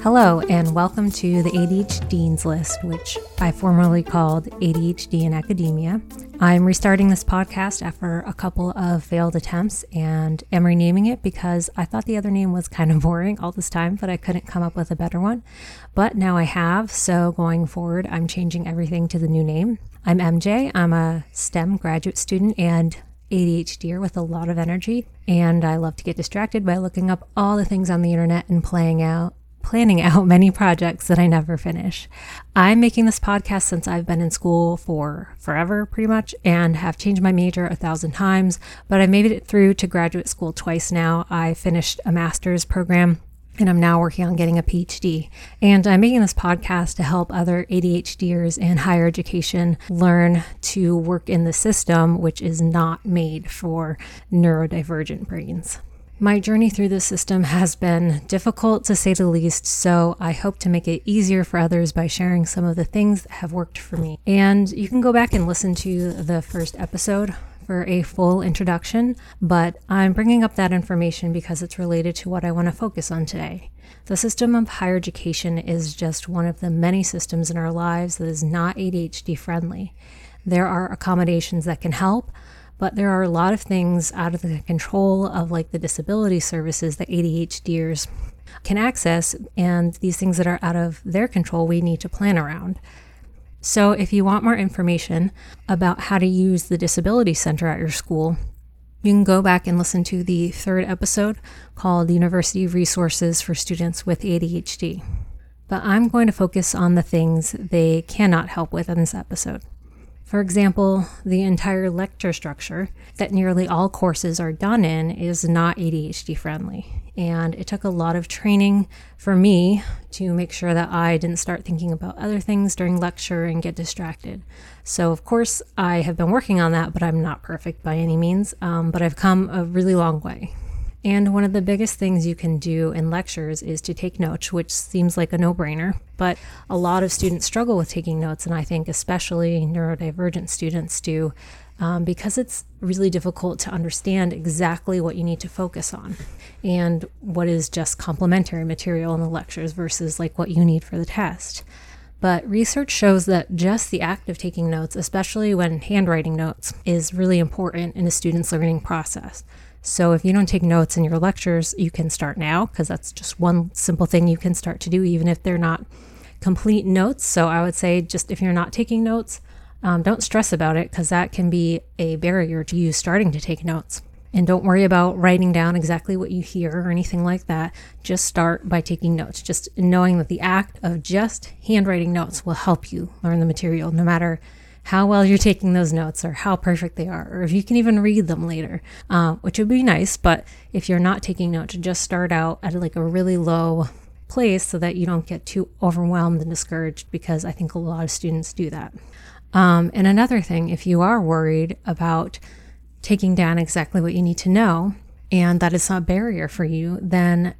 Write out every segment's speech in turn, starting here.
Hello, and welcome to the ADHD Dean's List, which I formerly called ADHD in Academia. I'm restarting this podcast after a couple of failed attempts and am renaming it because I thought the other name was kind of boring all this time, but I couldn't come up with a better one. But now I have, so going forward, I'm changing everything to the new name. I'm MJ, I'm a STEM graduate student and ADHDer with a lot of energy, and I love to get distracted by looking up all the things on the internet and playing out planning out many projects that I never finish. I'm making this podcast since I've been in school for forever, pretty much, and have changed my major a thousand times, but I made it through to graduate school twice now. I finished a master's program and I'm now working on getting a PhD. And I'm making this podcast to help other ADHDers in higher education learn to work in the system, which is not made for neurodivergent brains. My journey through the system has been difficult to say the least, so I hope to make it easier for others by sharing some of the things that have worked for me. And you can go back and listen to the first episode for a full introduction, but I'm bringing up that information because it's related to what I want to focus on today. The system of higher education is just one of the many systems in our lives that is not ADHD friendly. There are accommodations that can help, but there are a lot of things out of the control of like the disability services that ADHDers can access, and these things that are out of their control, we need to plan around. So, if you want more information about how to use the Disability Center at your school, you can go back and listen to the third episode called University Resources for Students with ADHD. But I'm going to focus on the things they cannot help with in this episode. For example, the entire lecture structure that nearly all courses are done in is not ADHD friendly. And it took a lot of training for me to make sure that I didn't start thinking about other things during lecture and get distracted. So, of course, I have been working on that, but I'm not perfect by any means. Um, but I've come a really long way. And one of the biggest things you can do in lectures is to take notes, which seems like a no brainer. But a lot of students struggle with taking notes, and I think especially neurodivergent students do, um, because it's really difficult to understand exactly what you need to focus on and what is just complementary material in the lectures versus like what you need for the test. But research shows that just the act of taking notes, especially when handwriting notes, is really important in a student's learning process. So if you don't take notes in your lectures, you can start now because that's just one simple thing you can start to do, even if they're not complete notes. So I would say just if you're not taking notes, um, don't stress about it because that can be a barrier to you starting to take notes. And don't worry about writing down exactly what you hear or anything like that. Just start by taking notes. Just knowing that the act of just handwriting notes will help you learn the material, no matter how well you're taking those notes or how perfect they are, or if you can even read them later, uh, which would be nice. But if you're not taking notes, just start out at like a really low place so that you don't get too overwhelmed and discouraged because I think a lot of students do that. Um, and another thing, if you are worried about taking down exactly what you need to know and that is not a barrier for you, then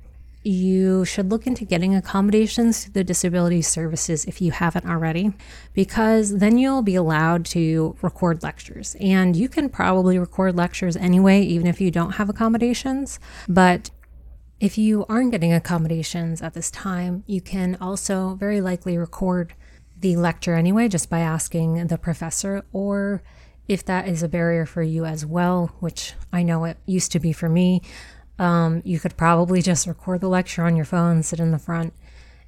you should look into getting accommodations to the disability services if you haven't already, because then you'll be allowed to record lectures. And you can probably record lectures anyway, even if you don't have accommodations. But if you aren't getting accommodations at this time, you can also very likely record the lecture anyway just by asking the professor or if that is a barrier for you as well, which I know it used to be for me, um, you could probably just record the lecture on your phone, sit in the front,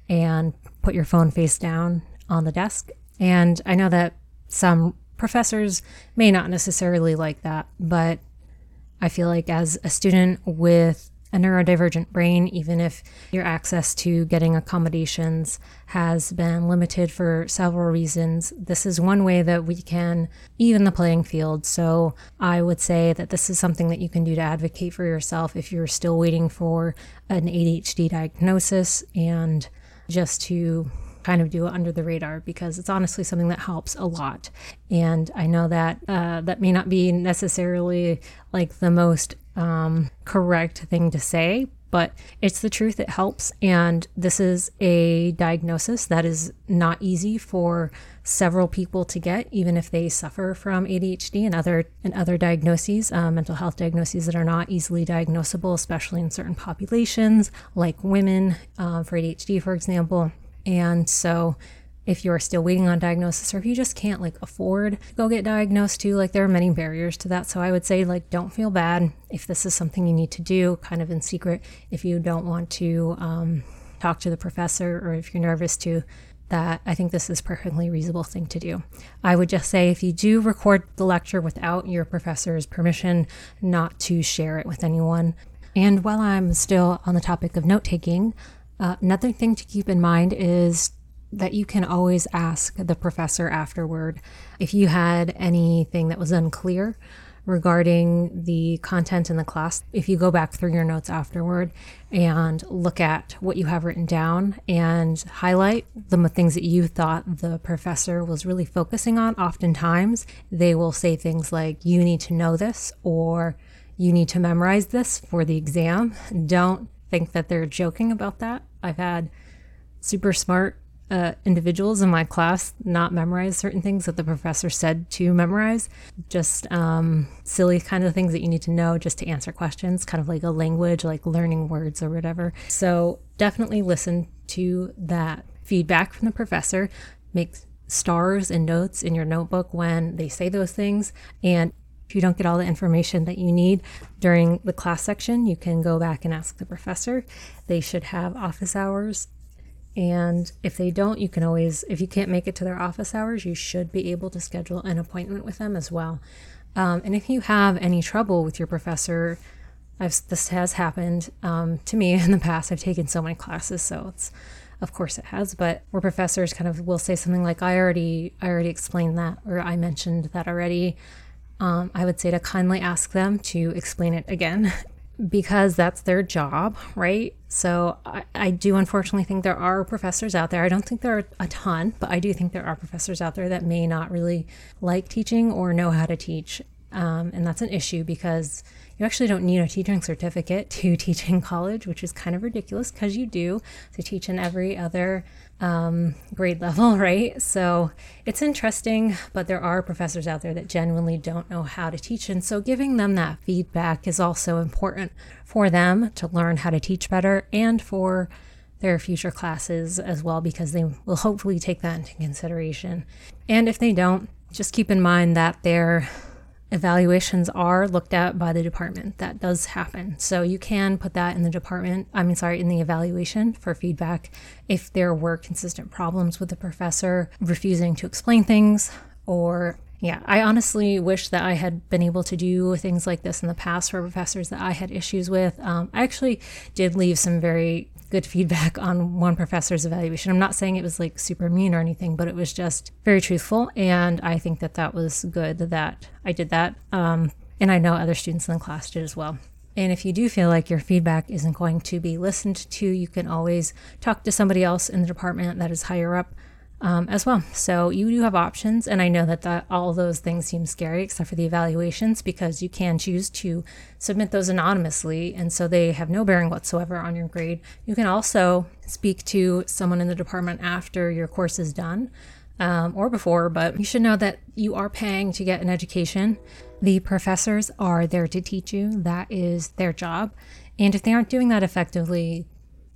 and put your phone face down on the desk. And I know that some professors may not necessarily like that, but I feel like as a student with a neurodivergent brain, even if your access to getting accommodations has been limited for several reasons. This is one way that we can even the playing field. So I would say that this is something that you can do to advocate for yourself if you're still waiting for an ADHD diagnosis and just to kind of do it under the radar because it's honestly something that helps a lot. And I know that uh, that may not be necessarily like the most um, correct thing to say, but it's the truth. It helps. And this is a diagnosis that is not easy for several people to get, even if they suffer from ADHD and other and other diagnoses, uh, mental health diagnoses that are not easily diagnosable, especially in certain populations, like women uh, for ADHD, for example. And so if you're still waiting on diagnosis or if you just can't like afford to go get diagnosed too like there are many barriers to that. So i would say like don't feel bad if this is something you need to do kind of in secret. If you don't want to um, talk to the professor or if you're nervous to that i think this is perfectly reasonable thing to do. I would just say if you do record the lecture without your professor's permission not to share it with anyone. And while i'm still on the topic of note taking uh, another thing to keep in mind is that you can always ask the professor afterward if you had anything that was unclear regarding the content in the class. If you go back through your notes afterward and look at what you have written down and highlight the things that you thought the professor was really focusing on, oftentimes they will say things like, You need to know this, or You need to memorize this for the exam. Don't think that they're joking about that. I've had super smart uh, individuals in my class not memorize certain things that the professor said to memorize. Just um, silly kind of things that you need to know just to answer questions, kind of like a language, like learning words or whatever. So definitely listen to that feedback from the professor. Make stars and notes in your notebook when they say those things. And if you don't get all the information that you need during the class section, you can go back and ask the professor. They should have office hours and if they don't, you can always, if you can't make it to their office hours, you should be able to schedule an appointment with them as well. Um, and if you have any trouble with your professor, I've, this has happened um, to me in the past. I've taken so many classes, so it's, of course it has. But where professors kind of will say something like, "I already, I already explained that," or "I mentioned that already." Um, I would say to kindly ask them to explain it again because that's their job, right? So I, I, do unfortunately think there are professors out there. I don't think there are a ton, but I do think there are professors out there that may not really like teaching or know how to teach. Um, and that's an issue because you actually don't need a teaching certificate to teach in college, which is kind of ridiculous because you do to teach in every other um, grade level, right? So it's interesting, but there are professors out there that genuinely don't know how to teach. And so giving them that feedback is also important for them to learn how to teach better and for their future classes as well, because they will hopefully take that into consideration. And if they don't, just keep in mind that they're evaluations are looked at by the department. That does happen. So you can put that in the department, I mean, sorry, in the evaluation for feedback if there were consistent problems with the professor refusing to explain things or yeah, I honestly wish that I had been able to do things like this in the past for professors that I had issues with. Um, I actually did leave some very good feedback on one professor's evaluation. I'm not saying it was like super mean or anything, but it was just very truthful. And I think that that was good that I did that. Um, and I know other students in the class did as well. And if you do feel like your feedback isn't going to be listened to, you can always talk to somebody else in the department that is higher up um, as well. So you do have options, and I know that that all those things seem scary except for the evaluations because you can choose to submit those anonymously, and so they have no bearing whatsoever on your grade. You can also speak to someone in the department after your course is done. Um, or before, but you should know that you are paying to get an education. The professors are there to teach you. That is their job. And if they aren't doing that effectively,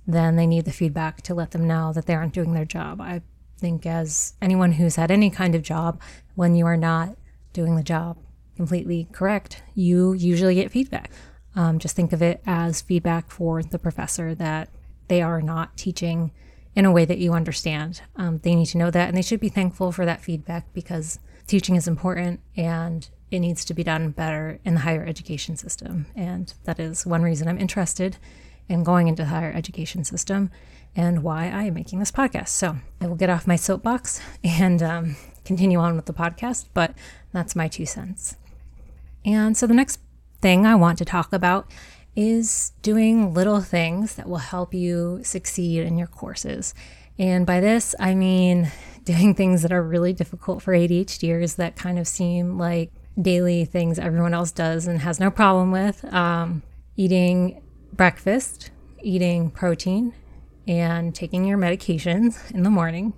then they need the feedback to let them know that they aren't doing their job. I think as anyone who's had any kind of job, when you are not doing the job completely correct, you usually get feedback. Um, just think of it as feedback for the professor that they are not teaching in a way that you understand. Um, they need to know that, and they should be thankful for that feedback because teaching is important and it needs to be done better in the higher education system. And that is one reason I'm interested in going into the higher education system and why I am making this podcast. So I will get off my soapbox and um, continue on with the podcast, but that's my two cents. And so the next thing I want to talk about is doing little things that will help you succeed in your courses. And by this, I mean doing things that are really difficult for ADHDers that kind of seem like daily things everyone else does and has no problem with. Um, eating breakfast eating protein and taking your medications in the morning,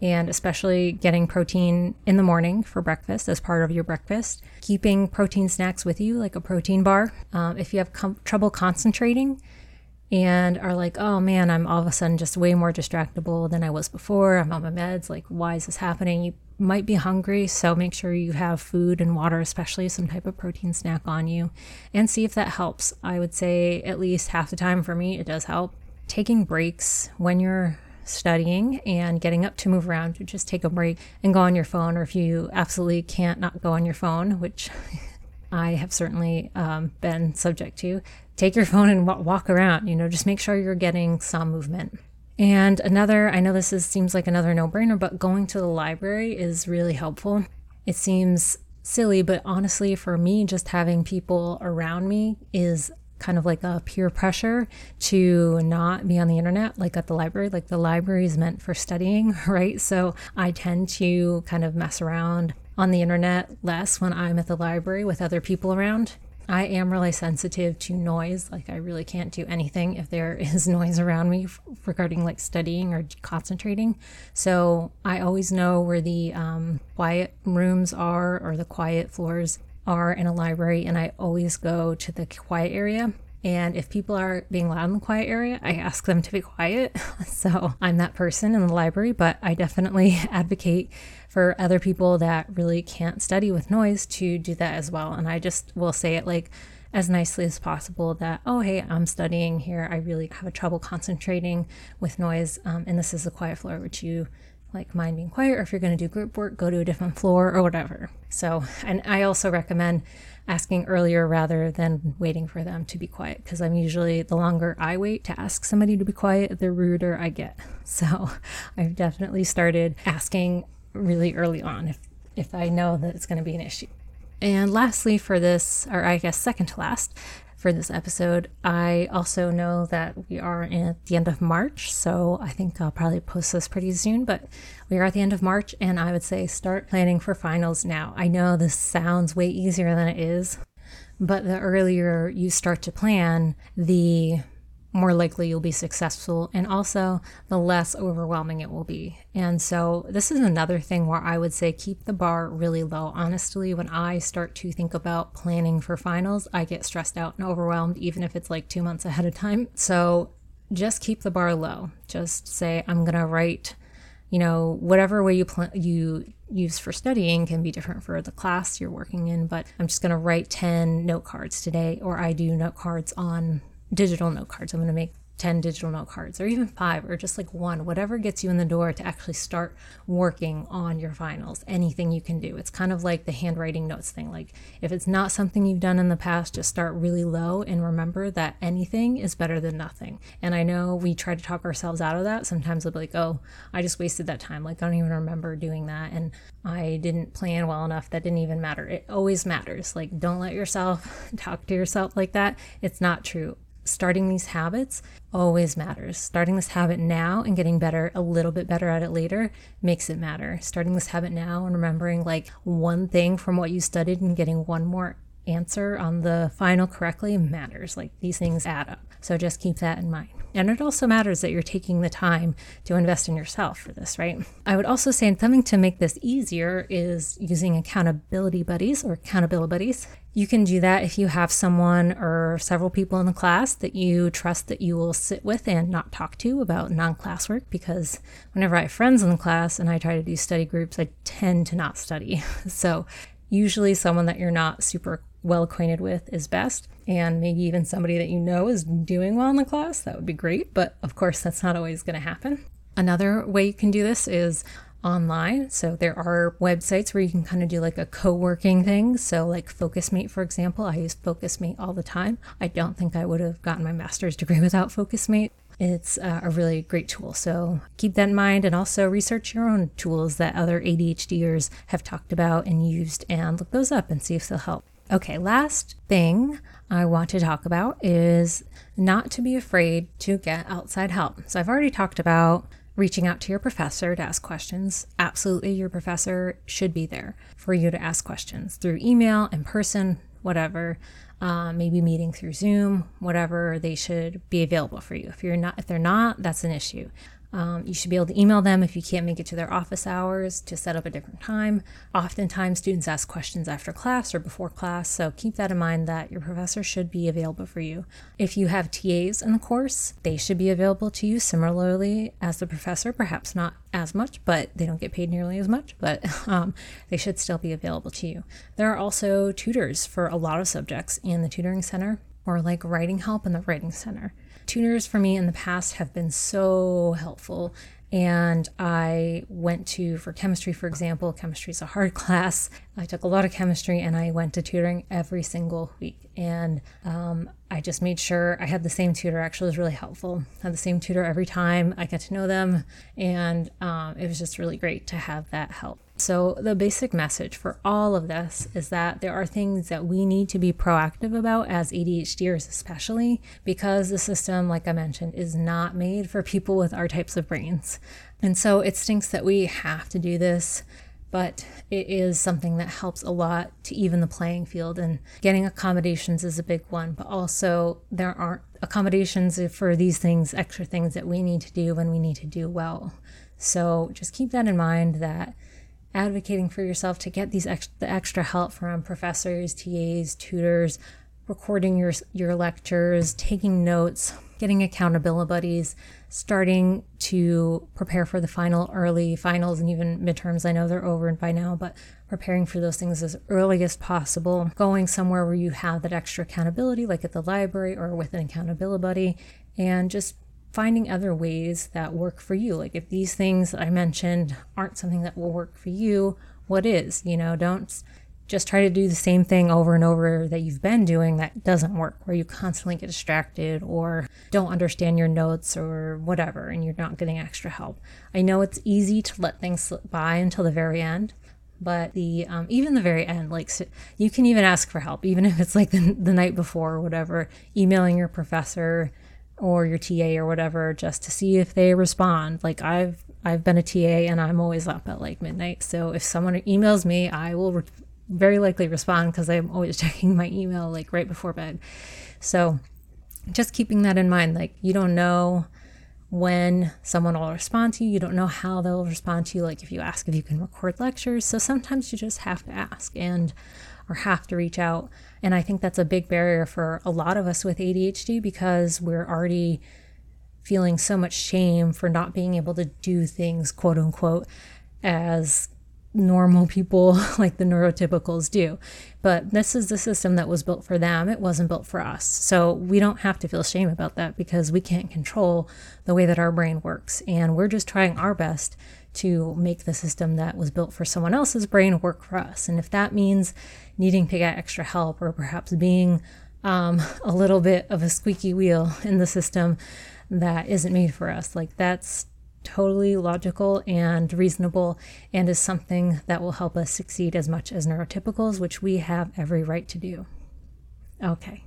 and especially getting protein in the morning for breakfast as part of your breakfast. Keeping protein snacks with you, like a protein bar. Um, if you have com- trouble concentrating, and are like, oh man, I'm all of a sudden just way more distractible than I was before. I'm on my meds. Like, why is this happening? You might be hungry, so make sure you have food and water, especially some type of protein snack on you, and see if that helps. I would say at least half the time for me, it does help. Taking breaks when you're studying and getting up to move around, to just take a break and go on your phone, or if you absolutely can't not go on your phone, which I have certainly um, been subject to. Take your phone and walk around, you know, just make sure you're getting some movement. And another, I know this is, seems like another no brainer, but going to the library is really helpful. It seems silly, but honestly, for me, just having people around me is kind of like a peer pressure to not be on the internet, like at the library. Like the library is meant for studying, right? So I tend to kind of mess around on the internet less when I'm at the library with other people around. I am really sensitive to noise. Like, I really can't do anything if there is noise around me regarding like studying or concentrating. So, I always know where the um, quiet rooms are or the quiet floors are in a library, and I always go to the quiet area. And if people are being loud in the quiet area, I ask them to be quiet. so I'm that person in the library, but I definitely advocate for other people that really can't study with noise to do that as well. And I just will say it like as nicely as possible that, oh, hey, I'm studying here. I really have a trouble concentrating with noise. Um, and this is a quiet floor, which you like mind being quiet, or if you're going to do group work, go to a different floor or whatever. So, and I also recommend asking earlier rather than waiting for them to be quiet because I'm usually the longer I wait to ask somebody to be quiet, the ruder I get. So, I've definitely started asking really early on if if I know that it's going to be an issue. And lastly, for this, or I guess second to last, for this episode. I also know that we are at the end of March, so I think I'll probably post this pretty soon, but we are at the end of March, and I would say start planning for finals now. I know this sounds way easier than it is, but the earlier you start to plan, the more likely you'll be successful and also the less overwhelming it will be. And so, this is another thing where I would say keep the bar really low. Honestly, when I start to think about planning for finals, I get stressed out and overwhelmed, even if it's like two months ahead of time. So, just keep the bar low. Just say, I'm going to write. You know, whatever way you pl- you use for studying can be different for the class you're working in, but I'm just going to write 10 note cards today, or I do note cards on digital note cards. I'm going to make 10 digital note cards or even five or just like one, whatever gets you in the door to actually start working on your finals, anything you can do. It's kind of like the handwriting notes thing. Like if it's not something you've done in the past, just start really low and remember that anything is better than nothing. And I know we try to talk ourselves out of that. Sometimes we'll be like, oh, I just wasted that time. Like I don't even remember doing that. And I didn't plan well enough. That didn't even matter. It always matters. Like don't let yourself talk to yourself like that. It's not true starting these habits always matters. Starting this habit now and getting better, a little bit better at it later, makes it matter. Starting this habit now and remembering like one thing from what you studied and getting one more answer on the final correctly matters. Like these things add up. So just keep that in mind. And it also matters that you're taking the time to invest in yourself for this, right? I would also say and something to make this easier is using accountability buddies or accountability buddies. You can do that if you have someone or several people in the class that you trust that you will sit with and not talk to about non class work. Because whenever I have friends in the class and I try to do study groups, I tend to not study. So, usually, someone that you're not super well acquainted with is best. And maybe even somebody that you know is doing well in the class, that would be great. But of course, that's not always going to happen. Another way you can do this is online. So there are websites where you can kind of do like a co-working thing. So like FocusMate, for example, I use FocusMate all the time. I don't think I would have gotten my master's degree without FocusMate. It's uh, a really great tool. So keep that in mind and also research your own tools that other ADHDers have talked about and used and look those up and see if they'll help. Okay, last thing I want to talk about is not to be afraid to get outside help. So I've already talked about reaching out to your professor to ask questions. Absolutely, your professor should be there for you to ask questions through email, in person, whatever. Uh, maybe meeting through Zoom, whatever, they should be available for you. If you're not, if they're not, that's an issue. Um, you should be able to email them if you can't make it to their office hours to set up a different time. Oftentimes, students ask questions after class or before class, so keep that in mind that your professor should be available for you. If you have TAs in the course, they should be available to you similarly as the professor, perhaps not as much, but they don't get paid nearly as much, but um, they should still be available to you. There are also tutors for a lot of subjects in the tutoring center or like writing help in the writing center. Tutors for me in the past have been so helpful. And I went to, for chemistry, for example, chemistry is a hard class. I took a lot of chemistry and I went to tutoring every single week. And um, I just made sure I had the same tutor. Actually, was really helpful. I had the same tutor every time. I got to know them. And um, it was just really great to have that help. So, the basic message for all of this is that there are things that we need to be proactive about as ADHDers, especially because the system, like I mentioned, is not made for people with our types of brains. And so it stinks that we have to do this, but it is something that helps a lot to even the playing field. And getting accommodations is a big one, but also there aren't accommodations for these things, extra things that we need to do when we need to do well. So just keep that in mind that advocating for yourself to get these ex- the extra help from professors, TAs, tutors, recording your your lectures, taking notes, getting accountability buddies, starting to prepare for the final early finals and even midterms. I know they're over by now, but preparing for those things as early as possible, going somewhere where you have that extra accountability, like at the library or with an accountability buddy, and just finding other ways that work for you. Like if these things I mentioned aren't something that will work for you, what is? You know, don't just try to do the same thing over and over that you've been doing that doesn't work, where you constantly get distracted or don't understand your notes or whatever, and you're not getting extra help. I know it's easy to let things slip by until the very end, but the um, even the very end, like so you can even ask for help, even if it's like the, the night before or whatever, emailing your professor or your TA or whatever just to see if they respond. Like I've I've been a TA and I'm always up at like midnight. So if someone emails me, I will re- very likely respond because I'm always checking my email like right before bed. So just keeping that in mind, like you don't know when someone will respond to you. You don't know how they'll respond to you. Like if you ask if you can record lectures. So sometimes you just have to ask and or have to reach out. And I think that's a big barrier for a lot of us with ADHD because we're already feeling so much shame for not being able to do things, quote unquote, as normal people like the neurotypicals do. But this is the system that was built for them. It wasn't built for us. So we don't have to feel shame about that because we can't control the way that our brain works. And we're just trying our best to make the system that was built for someone else's brain work for us. And if that means needing to get extra help or perhaps being um, a little bit of a squeaky wheel in the system that isn't made for us, like that's totally logical and reasonable and is something that will help us succeed as much as neurotypicals, which we have every right to do. Okay.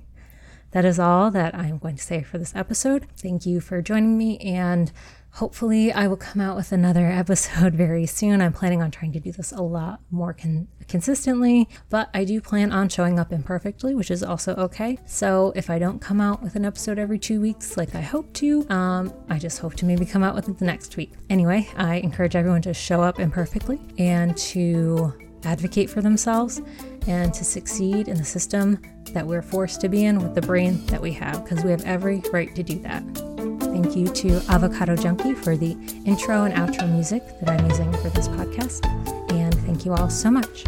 That is all that I'm going to say for this episode. Thank you for joining me and Hopefully, I will come out with another episode very soon. I'm planning on trying to do this a lot more con- consistently, but I do plan on showing up imperfectly, which is also okay. So, if I don't come out with an episode every two weeks like I hope to, um, I just hope to maybe come out with it the next week. Anyway, I encourage everyone to show up imperfectly and to advocate for themselves and to succeed in the system that we're forced to be in with the brain that we have, because we have every right to do that. Thank you to Avocado Junkie for the intro and outro music that I'm using for this podcast. And thank you all so much.